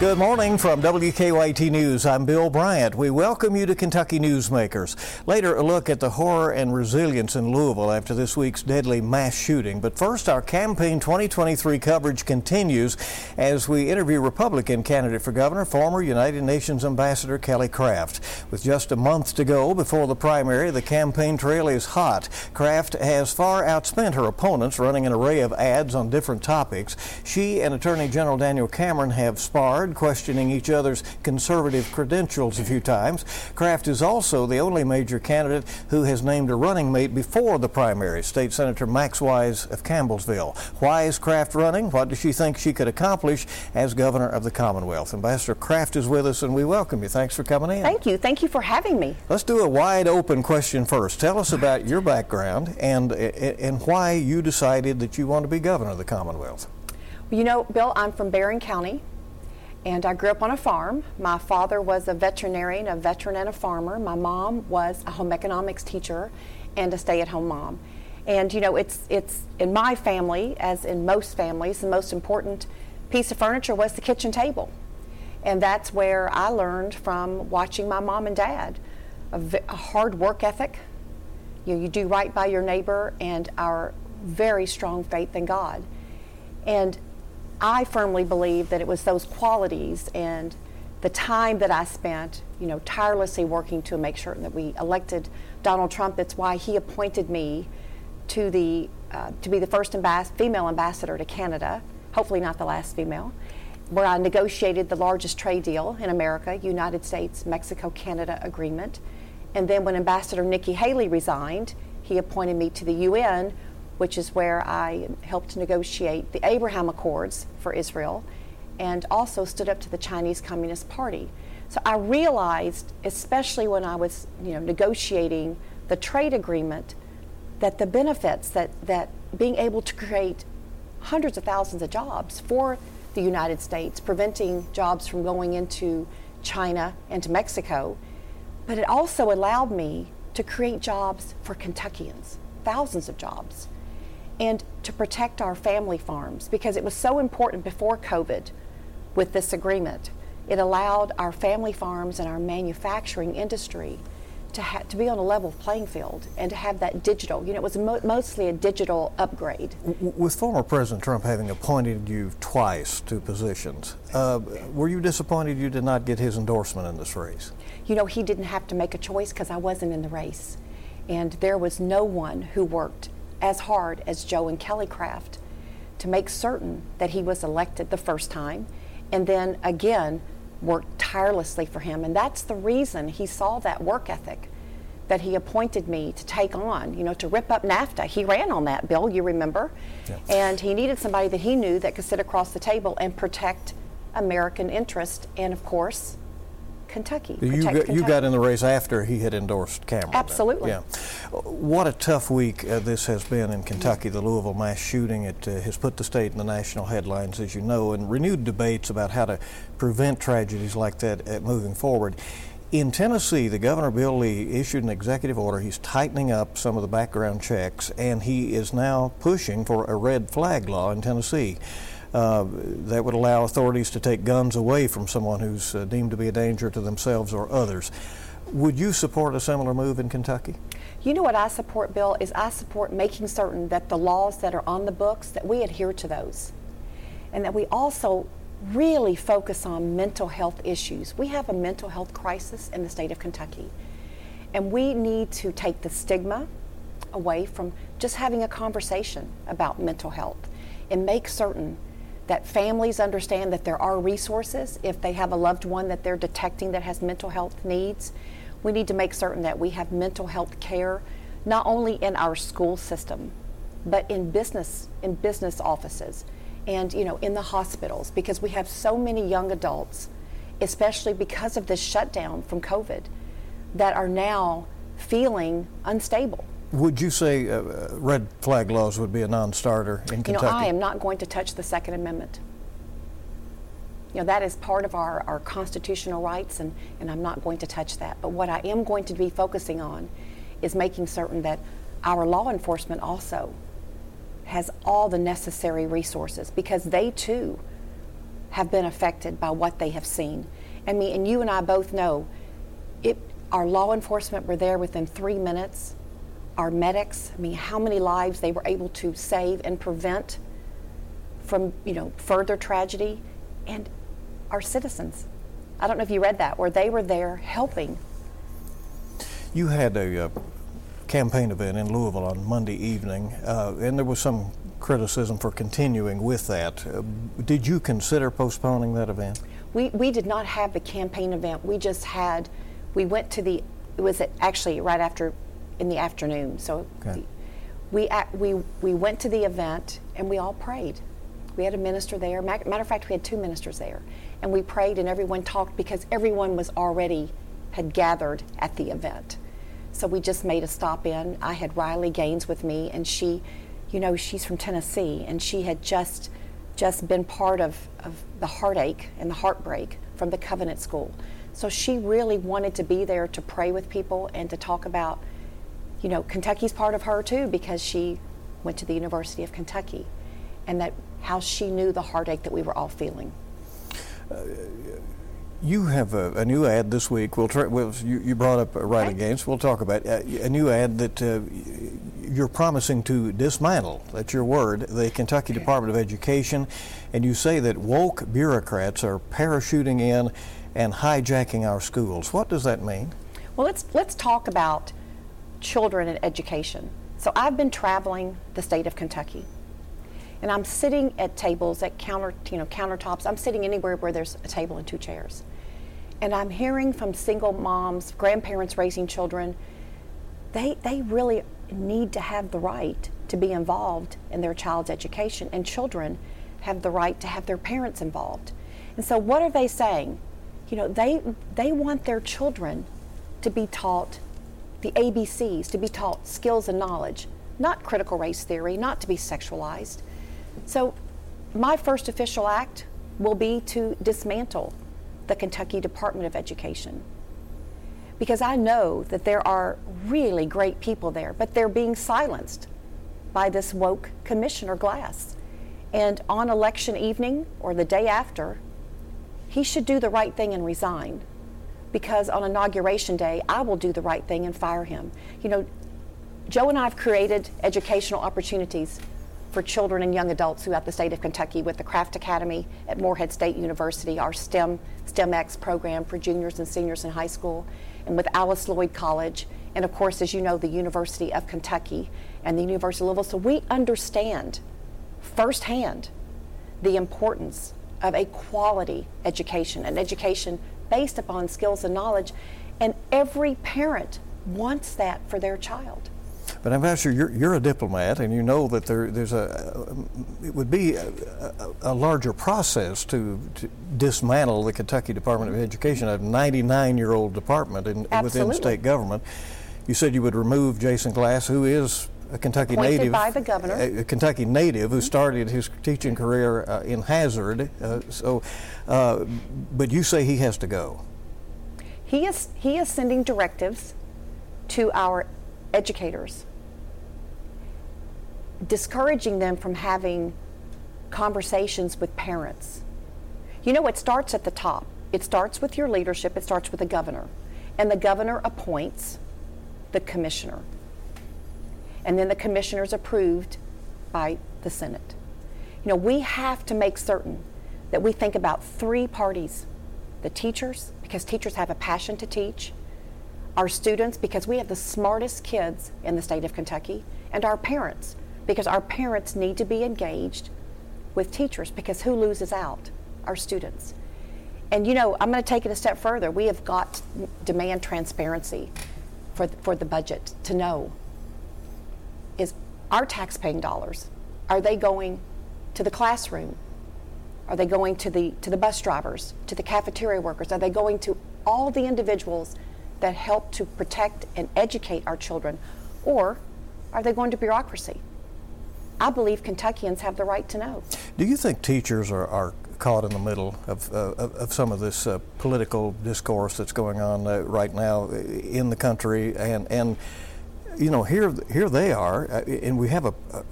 Good morning from WKYT News. I'm Bill Bryant. We welcome you to Kentucky Newsmakers. Later, a look at the horror and resilience in Louisville after this week's deadly mass shooting. But first, our campaign 2023 coverage continues as we interview Republican candidate for governor, former United Nations Ambassador Kelly Craft. With just a month to go before the primary, the campaign trail is hot. Craft has far outspent her opponents, running an array of ads on different topics. She and Attorney General Daniel Cameron have sparred questioning each other's conservative credentials a few times. Craft is also the only major candidate who has named a running mate before the primary, State Senator Max Wise of Campbellsville. Why is Craft running? What does she think she could accomplish as governor of the Commonwealth? Ambassador Craft is with us, and we welcome you. Thanks for coming in. Thank you. Thank you for having me. Let's do a wide open question first. Tell us about your background and and why you decided that you want to be governor of the Commonwealth. You know, Bill, I'm from Barren County, and I grew up on a farm. My father was a veterinarian, a veteran and a farmer. My mom was a home economics teacher and a stay-at-home mom. And you know, it's it's in my family, as in most families, the most important piece of furniture was the kitchen table. And that's where I learned from watching my mom and dad a, a hard work ethic. You, know, you do right by your neighbor and our very strong faith in God. And I firmly believe that it was those qualities and the time that I spent, you know, tirelessly working to make sure that we elected Donald Trump. That's why he appointed me to the uh, to be the first ambas- female ambassador to Canada. Hopefully, not the last female. Where I negotiated the largest trade deal in America, United States Mexico Canada agreement. And then when Ambassador Nikki Haley resigned, he appointed me to the UN, which is where I helped negotiate the Abraham Accords for Israel and also stood up to the Chinese Communist Party. So I realized, especially when I was you know, negotiating the trade agreement, that the benefits that, that being able to create hundreds of thousands of jobs for the United States, preventing jobs from going into China and to Mexico, but it also allowed me to create jobs for Kentuckians, thousands of jobs and to protect our family farms because it was so important before COVID with this agreement. It allowed our family farms and our manufacturing industry to, ha- to be on a level playing field and to have that digital. You know, it was mo- mostly a digital upgrade. With former President Trump having appointed you twice to positions, uh, were you disappointed you did not get his endorsement in this race? You know, he didn't have to make a choice because I wasn't in the race. And there was no one who worked as hard as Joe and Kelly Craft to make certain that he was elected the first time and then again worked tirelessly for him. And that's the reason he saw that work ethic that he appointed me to take on, you know, to rip up NAFTA. He ran on that bill, you remember. Yeah. And he needed somebody that he knew that could sit across the table and protect American interest and, of course, Kentucky. You got, Kentucky. you got in the race after he had endorsed Cameron. Absolutely. Yeah. What a tough week uh, this has been in Kentucky. The Louisville mass shooting it uh, has put the state in the national headlines, as you know, and renewed debates about how to prevent tragedies like that uh, moving forward. In Tennessee, the governor Bill Lee issued an executive order. He's tightening up some of the background checks, and he is now pushing for a red flag law in Tennessee. Uh, that would allow authorities to take guns away from someone who's uh, deemed to be a danger to themselves or others. Would you support a similar move in Kentucky? You know what I support, Bill, is I support making certain that the laws that are on the books, that we adhere to those. And that we also really focus on mental health issues. We have a mental health crisis in the state of Kentucky. And we need to take the stigma away from just having a conversation about mental health and make certain that families understand that there are resources if they have a loved one that they're detecting that has mental health needs. We need to make certain that we have mental health care not only in our school system, but in business in business offices and you know in the hospitals because we have so many young adults, especially because of this shutdown from COVID, that are now feeling unstable would you say uh, red flag laws would be a non-starter in Kentucky? You know, I am not going to touch the Second Amendment. You know, that is part of our, our constitutional rights, and, and I'm not going to touch that. But what I am going to be focusing on is making certain that our law enforcement also has all the necessary resources because they too have been affected by what they have seen. I mean, and you and I both know it, our law enforcement were there within three minutes. Our medics, I mean, how many lives they were able to save and prevent from, you know, further tragedy. And our citizens. I don't know if you read that, where they were there helping. You had a uh, campaign event in Louisville on Monday evening, uh, and there was some criticism for continuing with that. Uh, did you consider postponing that event? We, we did not have the campaign event. We just had, we went to the, it was it actually right after, in the afternoon. So okay. we, we, we went to the event and we all prayed. We had a minister there. Matter of fact, we had two ministers there. And we prayed and everyone talked because everyone was already, had gathered at the event. So we just made a stop in. I had Riley Gaines with me, and she, you know, she's from Tennessee, and she had just just been part of, of the heartache and the heartbreak from the Covenant School. So she really wanted to be there to pray with people and to talk about, you know, Kentucky's part of her too because she went to the University of Kentucky and that how she knew the heartache that we were all feeling. Uh, you have a, a, new ad this week. We'll, try, we'll you, you, brought up Riley okay. Gaines. We'll talk about uh, a new ad that uh, you're promising to dismantle. That's your word. The Kentucky okay. Department of Education, and you say that woke bureaucrats are parachuting in and hijacking our schools. What does that mean? Well, let's let's talk about children and education. So I've been traveling the state of Kentucky and I'm sitting at tables at counter, you know, countertops. I'm sitting anywhere where there's a table and two chairs. And I'm hearing from single moms, grandparents raising children, they, they really need to have the right to be involved in their child's education, and children have the right to have their parents involved. And so, what are they saying? You know, they, they want their children to be taught the ABCs, to be taught skills and knowledge, not critical race theory, not to be sexualized. So, my first official act will be to dismantle the Kentucky Department of Education. Because I know that there are really great people there, but they're being silenced by this woke Commissioner Glass. And on election evening or the day after, he should do the right thing and resign. Because on inauguration day, I will do the right thing and fire him. You know, Joe and I have created educational opportunities for children and young adults throughout the state of Kentucky with the Craft Academy at Morehead State University, our STEM STEMX program for juniors and seniors in high school, and with Alice Lloyd College, and of course, as you know, the University of Kentucky and the University of Louisville. So we understand firsthand the importance of a quality education, an education based upon skills and knowledge, and every parent wants that for their child. But Ambassador, you're, you're a diplomat, and you know that there, there's a, it would be a, a, a larger process to, to, dismantle the Kentucky Department of Education, a 99-year-old department in, within state government. You said you would remove Jason Glass, who is a Kentucky Appointed native, by the governor, a, a Kentucky native who started his teaching career uh, in Hazard. Uh, so, uh, but you say he has to go. He is he is sending directives to our educators, discouraging them from having conversations with parents. You know, it starts at the top. It starts with your leadership, it starts with the governor. And the governor appoints the commissioner. And then the commissioners approved by the Senate. You know, we have to make certain that we think about three parties the teachers, because teachers have a passion to teach, our students, because we have the smartest kids in the state of Kentucky, and our parents, because our parents need to be engaged with teachers, because who loses out? Our students. And you know, I'm going to take it a step further. We have got demand transparency for, for the budget to know our tax-paying dollars, are they going to the classroom? Are they going to the, to the bus drivers, to the cafeteria workers? Are they going to all the individuals that help to protect and educate our children? Or are they going to bureaucracy? I believe Kentuckians have the right to know. Do you think teachers are, are caught in the middle of, uh, of, some of this uh, political discourse that's going on uh, right now in the country? And, and you know, here, here they are, uh, and we have a, a,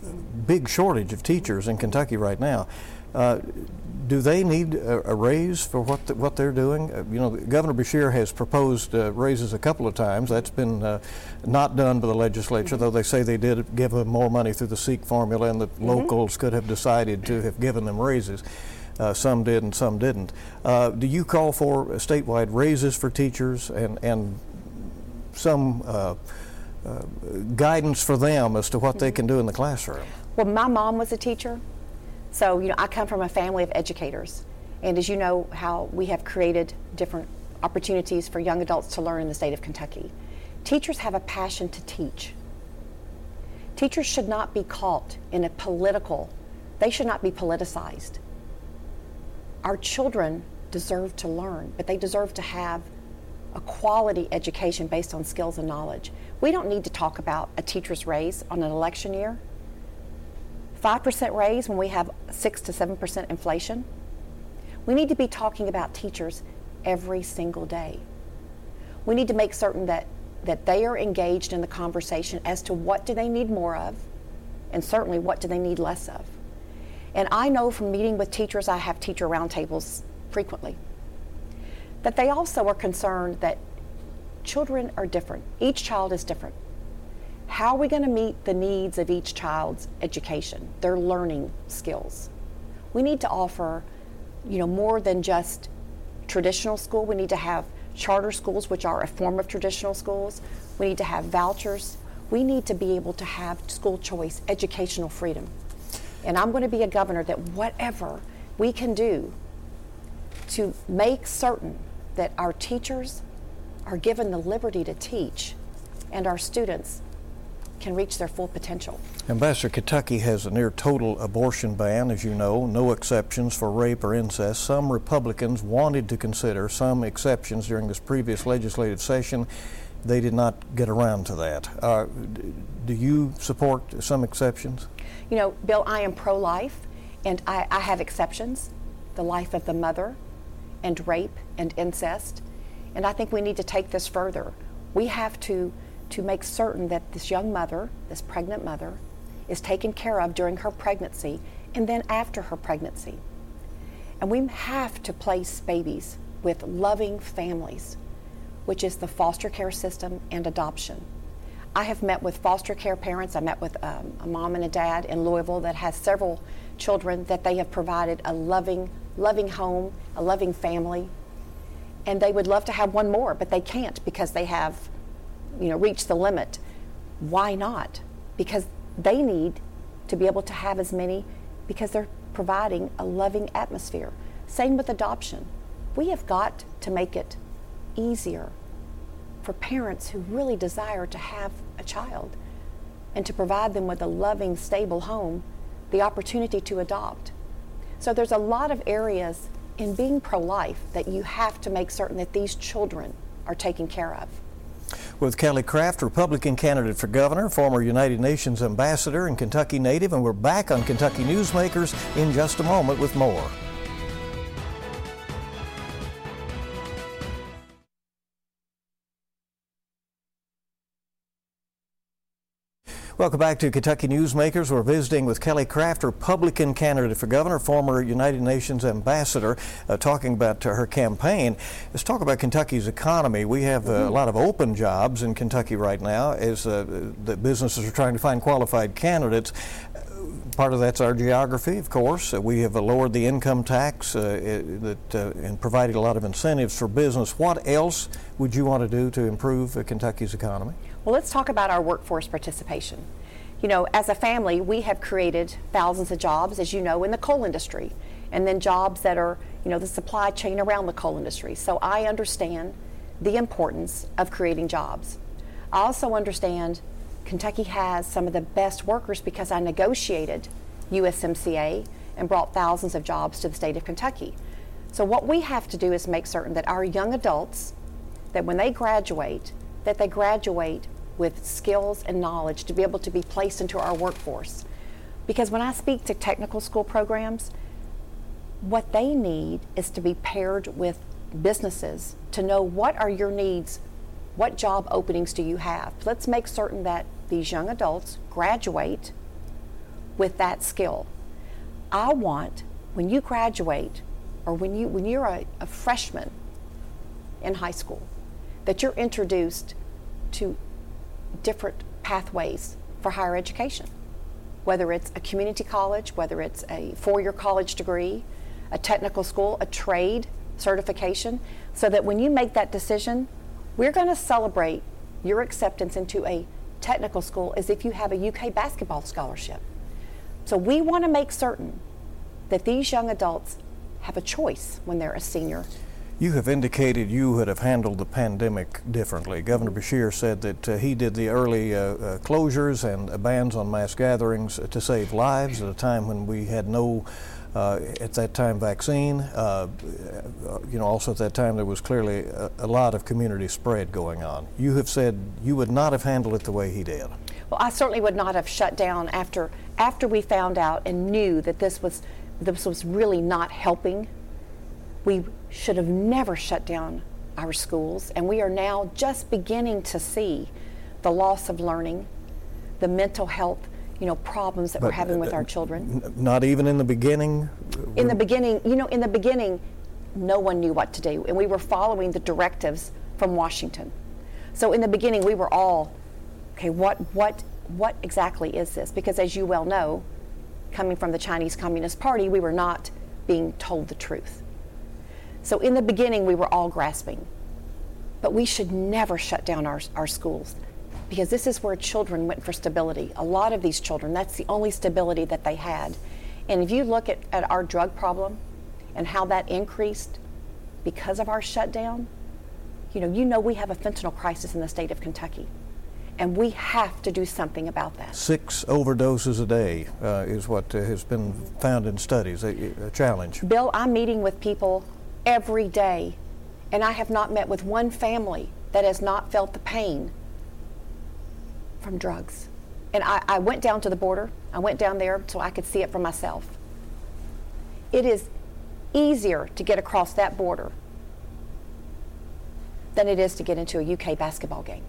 big shortage of teachers in Kentucky right now. Uh, do they need a, a raise for what the, what they're doing? Uh, you know, Governor Beshear has proposed uh, raises a couple of times. That's been uh, not done by the legislature, mm-hmm. though they say they did give them more money through the SEEK formula, and that mm-hmm. locals could have decided to have given them raises. Uh, some did and some didn't. Uh, do you call for statewide raises for teachers and and some guidance for them as to what they can do in the classroom? Well, my mom was a teacher. So, you know, I come from a family of educators. And as you know, how we have created different opportunities for young adults to learn in the state of Kentucky. Teachers have a passion to teach. Teachers should not be caught in a political, they should not be politicized. Our children deserve to learn, but they deserve to have a quality education based on skills and knowledge. We don't need to talk about a teacher's raise on an election year. 5% raise when we have 6 to 7% inflation. We need to be talking about teachers every single day. We need to make certain that, that they are engaged in the conversation as to what do they need more of and certainly what do they need less of. And I know from meeting with teachers, I have teacher roundtables frequently, that they also are concerned that children are different. Each child is different. How are we going to meet the needs of each child's education, their learning skills? We need to offer, you know, more than just traditional school. We need to have charter schools, which are a form of traditional schools. We need to have vouchers. We need to be able to have school choice, educational freedom. And I'm going to be a governor that whatever we can do to make certain that our teachers are given the liberty to teach and our students can reach their full potential. Ambassador, Kentucky has a near total abortion ban, as you know, no exceptions for rape or incest. Some Republicans wanted to consider some exceptions during this previous legislative session. They did not get around to that. Uh, do you support some exceptions? You know, Bill, I am pro life, and I, I have exceptions the life of the mother, and rape and incest. And I think we need to take this further. We have to to make certain that this young mother, this pregnant mother, is taken care of during her pregnancy and then after her pregnancy. And we have to place babies with loving families, which is the foster care system and adoption. I have met with foster care parents. I met with um, a mom and a dad in Louisville that has several children that they have provided a loving, loving home, a loving family. And they would love to have one more, but they can't because they have you know, reach the limit. Why not? Because they need to be able to have as many because they're providing a loving atmosphere. Same with adoption. We have got to make it easier for parents who really desire to have a child and to provide them with a loving, stable home the opportunity to adopt. So there's a lot of areas in being pro life that you have to make certain that these children are taken care of with Kelly Craft, Republican candidate for governor, former United Nations ambassador, and Kentucky native. And we're back on Kentucky Newsmakers in just a moment with more. Welcome back to Kentucky Newsmakers. We're visiting with Kelly Craft, Republican candidate for governor, former United Nations ambassador, uh, talking about uh, her campaign. Let's talk about Kentucky's economy. We have uh, a lot of open jobs in Kentucky right now as uh, the businesses are trying to find qualified candidates. Part of that's our geography, of course. Uh, we have lowered the income tax uh, that, and provided a lot of incentives for business. What else would you want to do to improve Kentucky's economy? Well, let's talk about our workforce participation. You know, as a family, we have created thousands of jobs, as you know, in the coal industry, and then jobs that are, you know, the supply chain around the coal industry. So I understand the importance of creating jobs. I also understand Kentucky has some of the best workers because I negotiated USMCA and brought thousands of jobs to the state of Kentucky. So what we have to do is make certain that our young adults, that when they graduate, that they graduate with skills and knowledge to be able to be placed into our workforce. Because when I speak to technical school programs, what they need is to be paired with businesses to know what are your needs, what job openings do you have. Let's make certain that these young adults graduate with that skill. I want when you graduate or when, you, when you're a, a freshman in high school, that you're introduced to different pathways for higher education, whether it's a community college, whether it's a four year college degree, a technical school, a trade certification, so that when you make that decision, we're going to celebrate your acceptance into a technical school as if you have a UK basketball scholarship. So we want to make certain that these young adults have a choice when they're a senior. You have indicated you would have handled the pandemic differently. Governor Beshear said that uh, he did the early uh, uh, closures and bans on mass gatherings to save lives at a time when we had no uh, at that time vaccine. Uh, you know, also at that time there was clearly a, a, lot of community spread going on. You have said you would not have handled it the way he did. Well, I certainly would not have shut down after after we found out and knew that this was this was really not helping. We should have never shut down our schools, and we are now just beginning to see the loss of learning, the mental health you know, problems that but, we're having with uh, our children. N- not even in the beginning? In the beginning, you know, in the beginning, no one knew what to do, and we were following the directives from Washington. So in the beginning, we were all, okay, what, what, what exactly is this? Because as you well know, coming from the Chinese Communist Party, we were not being told the truth. So in the beginning, we were all grasping. But we should never shut down our, our schools because this is where children went for stability. A lot of these children, that's the only stability that they had. And if you look at, at our drug problem and how that increased because of our shutdown, you know, you know we have a fentanyl crisis in the state of Kentucky. And we have to do something about that. Six overdoses a day uh, is what uh, has been found in studies, a, a challenge. Bill, I'm meeting with people every day, and I have not met with one family that has not felt the pain from drugs. And I, I went down to the border. I went down there so I could see it for myself. It is easier to get across that border than it is to get into a UK basketball game.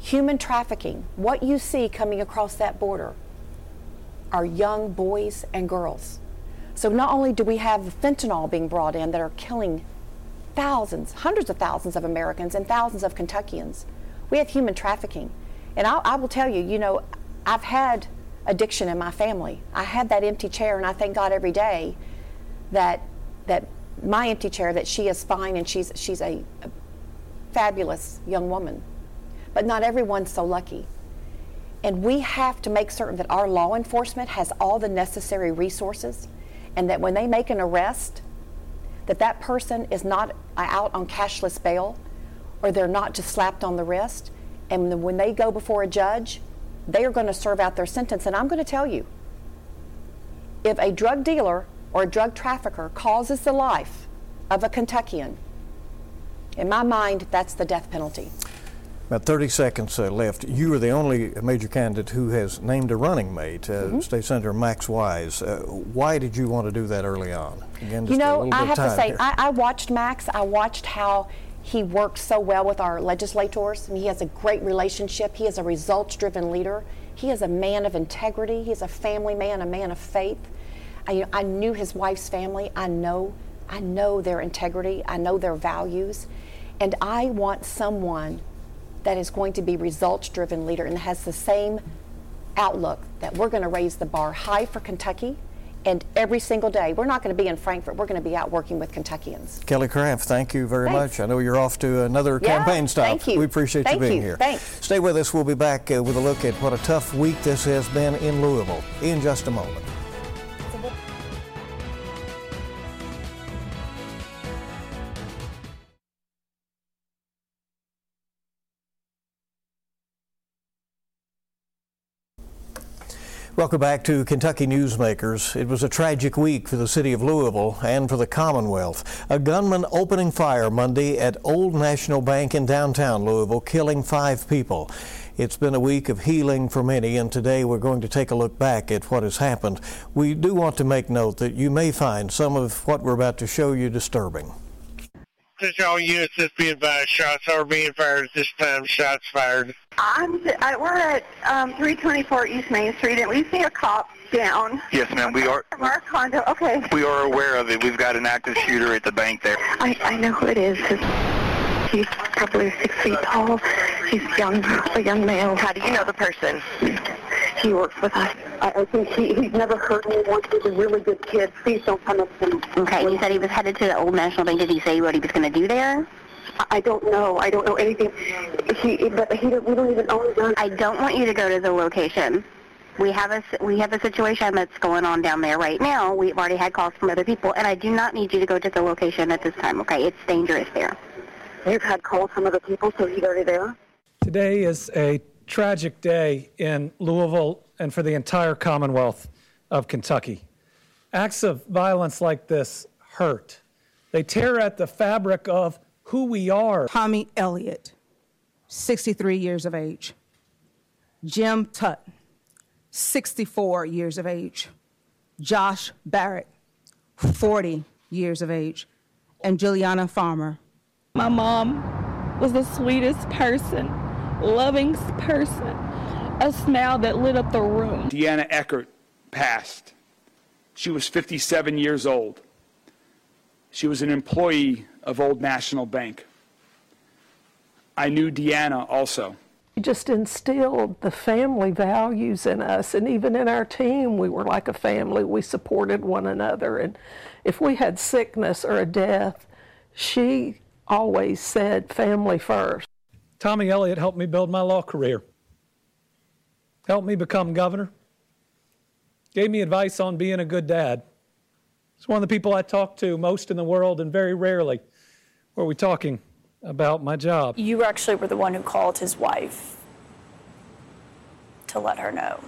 Human trafficking, what you see coming across that border are young boys and girls. So not only do we have fentanyl being brought in that are killing thousands, hundreds of thousands of Americans and thousands of Kentuckians, we have human trafficking. And I, I will tell you, you know, I've had addiction in my family. I had that empty chair, and I thank God every day that that my empty chair that she is fine and she's she's a, a fabulous young woman. But not everyone's so lucky. And we have to make certain that our law enforcement has all the necessary resources and that when they make an arrest that that person is not out on cashless bail or they're not just slapped on the wrist. And when they go before a judge, they are going to serve out their sentence. And I'm going to tell you if a drug dealer or a drug trafficker causes the life of a Kentuckian, in my mind, that's the death penalty. About 30 seconds uh, left. You are the only major candidate who has named a running mate, uh, mm-hmm. State Senator Max Wise. Uh, why did you want to do that early on? Again, you know, I have to say, I, I watched Max. I watched how he works so well with our legislators, and he has a great relationship. He is a results driven leader. He is a man of integrity. He is a family man, a man of faith. I, I knew his wife's family. I know, I know their integrity. I know their values. And I want someone that is going to be results driven leader and has the same outlook that we're going to raise the bar high for Kentucky and every single day. We're not going to be in Frankfort. We're going to be out working with Kentuckians. Kelly Craft, thank you very Thanks. much. I know you're off to another yeah, campaign stop. Thank you. We appreciate thank you being you. here. Thanks. Stay with us. We'll be back uh, with a look at what a tough week this has been in Louisville in just a moment. Welcome back to Kentucky Newsmakers. It was a tragic week for the city of Louisville and for the Commonwealth. A gunman opening fire Monday at Old National Bank in downtown Louisville, killing five people. It's been a week of healing for many, and today we're going to take a look back at what has happened. We do want to make note that you may find some of what we're about to show you disturbing. Attention all units, this being advised, shots are being fired at this time. Shots fired. I'm, I, we're at um, 324 East Main Street, and we see a cop down. Yes, ma'am. We are. From our condo. Okay. We are aware of it. We've got an active shooter at the bank there. I, I know who it is. He's probably six feet tall. He's young, a young male. How do you know the person? He works with us. I, I think he, he's never hurt anyone. He's a really good kid. Please don't come up to him. Okay, you said he was headed to the Old National Bank. Did he say what he was going to do there? I don't know. I don't know anything. He, but he, we don't even own guns. I don't want you to go to the location. We have a we have a situation that's going on down there right now. We've already had calls from other people, and I do not need you to go to the location at this time. Okay, it's dangerous there. You've had calls from other people, so he's already there. Today is a tragic day in Louisville and for the entire Commonwealth of Kentucky. Acts of violence like this hurt. They tear at the fabric of who we are. Tommy Elliott, 63 years of age. Jim Tutt, 64 years of age. Josh Barrett, 40 years of age. And Juliana Farmer. My mom was the sweetest person, loving person, a smile that lit up the room. Deanna Eckert passed. She was 57 years old. She was an employee of Old National Bank. I knew Deanna also. He just instilled the family values in us, and even in our team, we were like a family. We supported one another, and if we had sickness or a death, she always said family first. Tommy Elliott helped me build my law career, helped me become governor, gave me advice on being a good dad. It's one of the people I talk to most in the world, and very rarely were we talking about my job. You actually were the one who called his wife to let her know.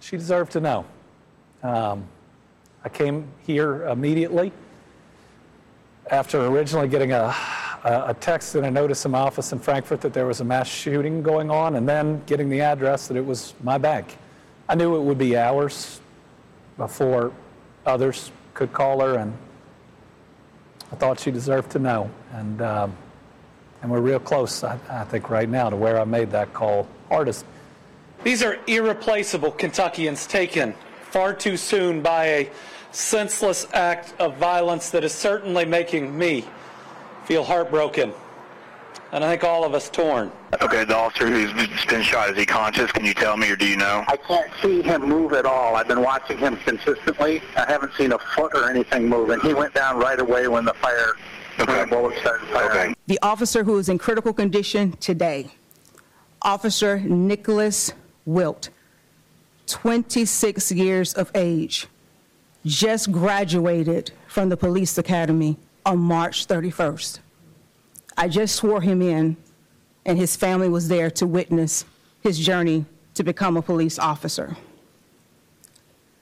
She deserved to know. Um, I came here immediately after originally getting a, a text and a notice in my office in Frankfort that there was a mass shooting going on, and then getting the address that it was my bank. I knew it would be hours before others could call her, and I thought she deserved to know. And um, and we're real close, I, I think, right now to where I made that call hardest. These are irreplaceable Kentuckians taken far too soon by a senseless act of violence that is certainly making me feel heartbroken. And I think all of us torn. Okay, the officer who's been shot, is he conscious? Can you tell me, or do you know? I can't see him move at all. I've been watching him consistently. I haven't seen a foot or anything move, and he went down right away when the fire Okay. bullets started firing. Okay. The officer who is in critical condition today, Officer Nicholas Wilt, 26 years of age, just graduated from the police academy on March 31st. I just swore him in, and his family was there to witness his journey to become a police officer.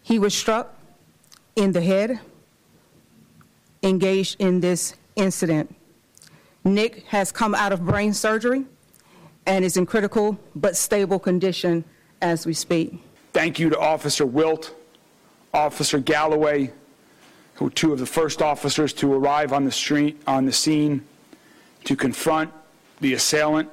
He was struck in the head, engaged in this incident. Nick has come out of brain surgery and is in critical but stable condition as we speak. Thank you to Officer Wilt, Officer Galloway, who were two of the first officers to arrive on the street on the scene to confront the assailant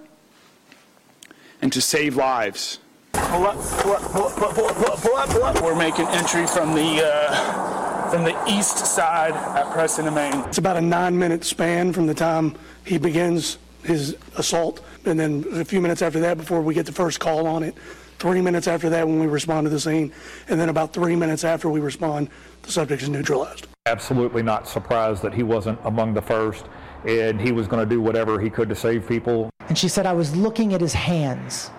and to save lives. Pull up, pull up, pull up, pull up, pull up, pull up, pull up. We're making entry from the uh, from the east side at Preston and Main. It's about a nine-minute span from the time he begins his assault, and then a few minutes after that before we get the first call on it. Three minutes after that when we respond to the scene, and then about three minutes after we respond, the subject is neutralized. Absolutely not surprised that he wasn't among the first, and he was going to do whatever he could to save people. And she said, I was looking at his hands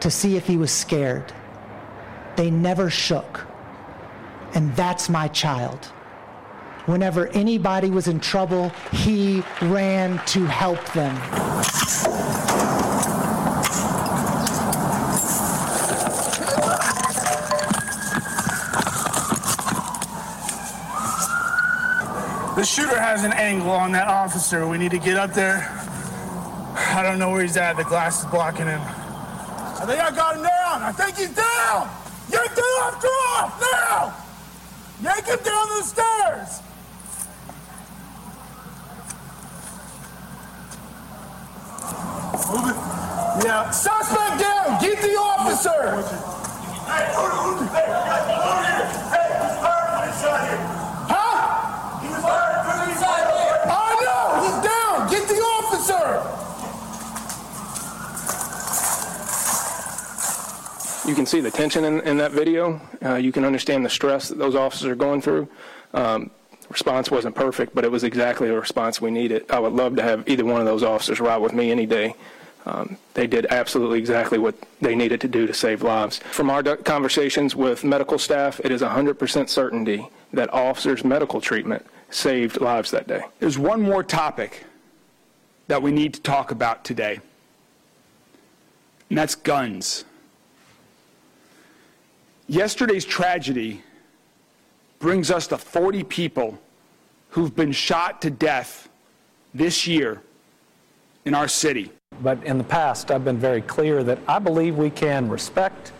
to see if he was scared. They never shook. And that's my child. Whenever anybody was in trouble, he ran to help them. The shooter has an angle on that officer. We need to get up there. I don't know where he's at. The glass is blocking him. I think I got him down. I think he's down. Yank him off, draw off now. Yank him down the stairs. Move it. Yeah. Suspect down. Get the officer. Hey, hold it, hold it. Hey, hold it. Get the officer. You can see the tension in, in that video. Uh, you can understand the stress that those officers are going through. Um, response wasn't perfect, but it was exactly the response we needed. I would love to have either one of those officers ride with me any day. Um, they did absolutely exactly what they needed to do to save lives. From our conversations with medical staff, it is 100% certainty that officers' medical treatment saved lives that day. There's one more topic that we need to talk about today, and that's guns. Yesterday's tragedy brings us to 40 people who've been shot to death this year in our city. But in the past, I've been very clear that I believe we can respect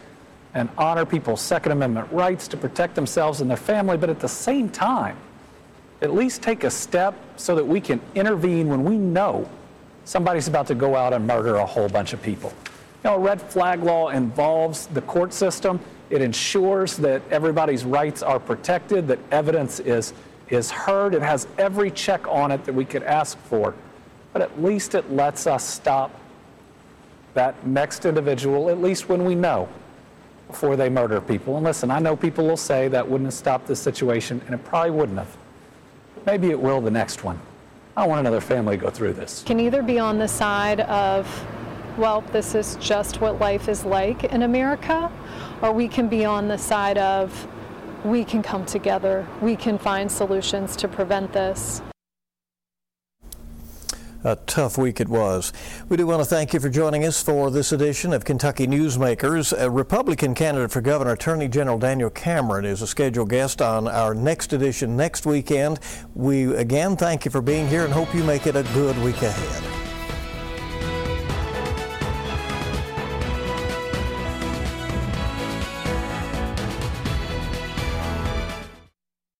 and honor people's Second Amendment rights to protect themselves and their family, but at the same time, at least take a step so that we can intervene when we know somebody's about to go out and murder a whole bunch of people. You know, a red flag law involves the court system. It ensures that everybody's rights are protected, that evidence is, is heard. It has every check on it that we could ask for. But at least it lets us stop that next individual, at least when we know, before they murder people. And listen, I know people will say that wouldn't have stopped this situation, and it probably wouldn't have. Maybe it will the next one. I want another family to go through this. Can either be on the side of, well, this is just what life is like in America, or we can be on the side of we can come together, we can find solutions to prevent this. A tough week it was. We do want to thank you for joining us for this edition of Kentucky Newsmakers. A Republican candidate for governor, Attorney General Daniel Cameron, is a scheduled guest on our next edition next weekend. We again thank you for being here and hope you make it a good week ahead.